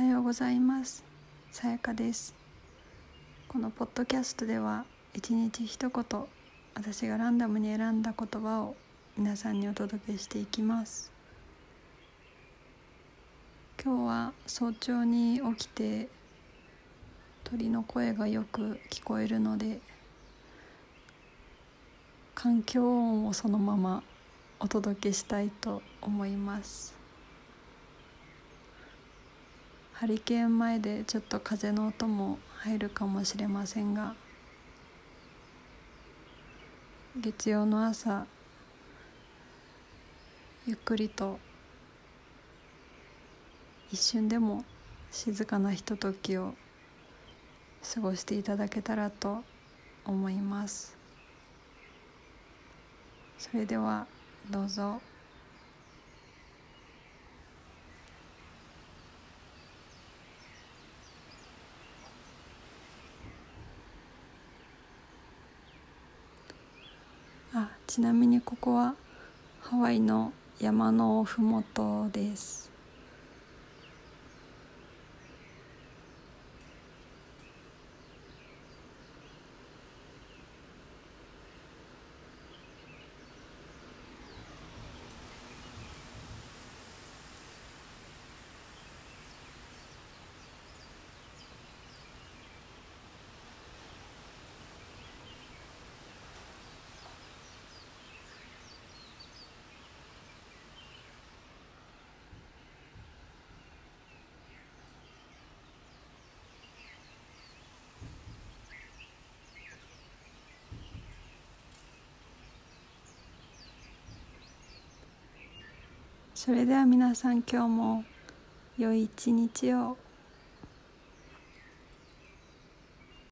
はようございます。さやかです。このポッドキャストでは一日一言私がランダムに選んだ言葉を皆さんにお届けしていきます。今日は早朝に起きて鳥の声がよく聞こえるので環境音をそのままお届けしたいと思います。ハリケーン前でちょっと風の音も入るかもしれませんが月曜の朝ゆっくりと一瞬でも静かなひとときを過ごしていただけたらと思いますそれではどうぞ。ちなみにここはハワイの山のふもとです。それでは皆さん今日も良い一日を。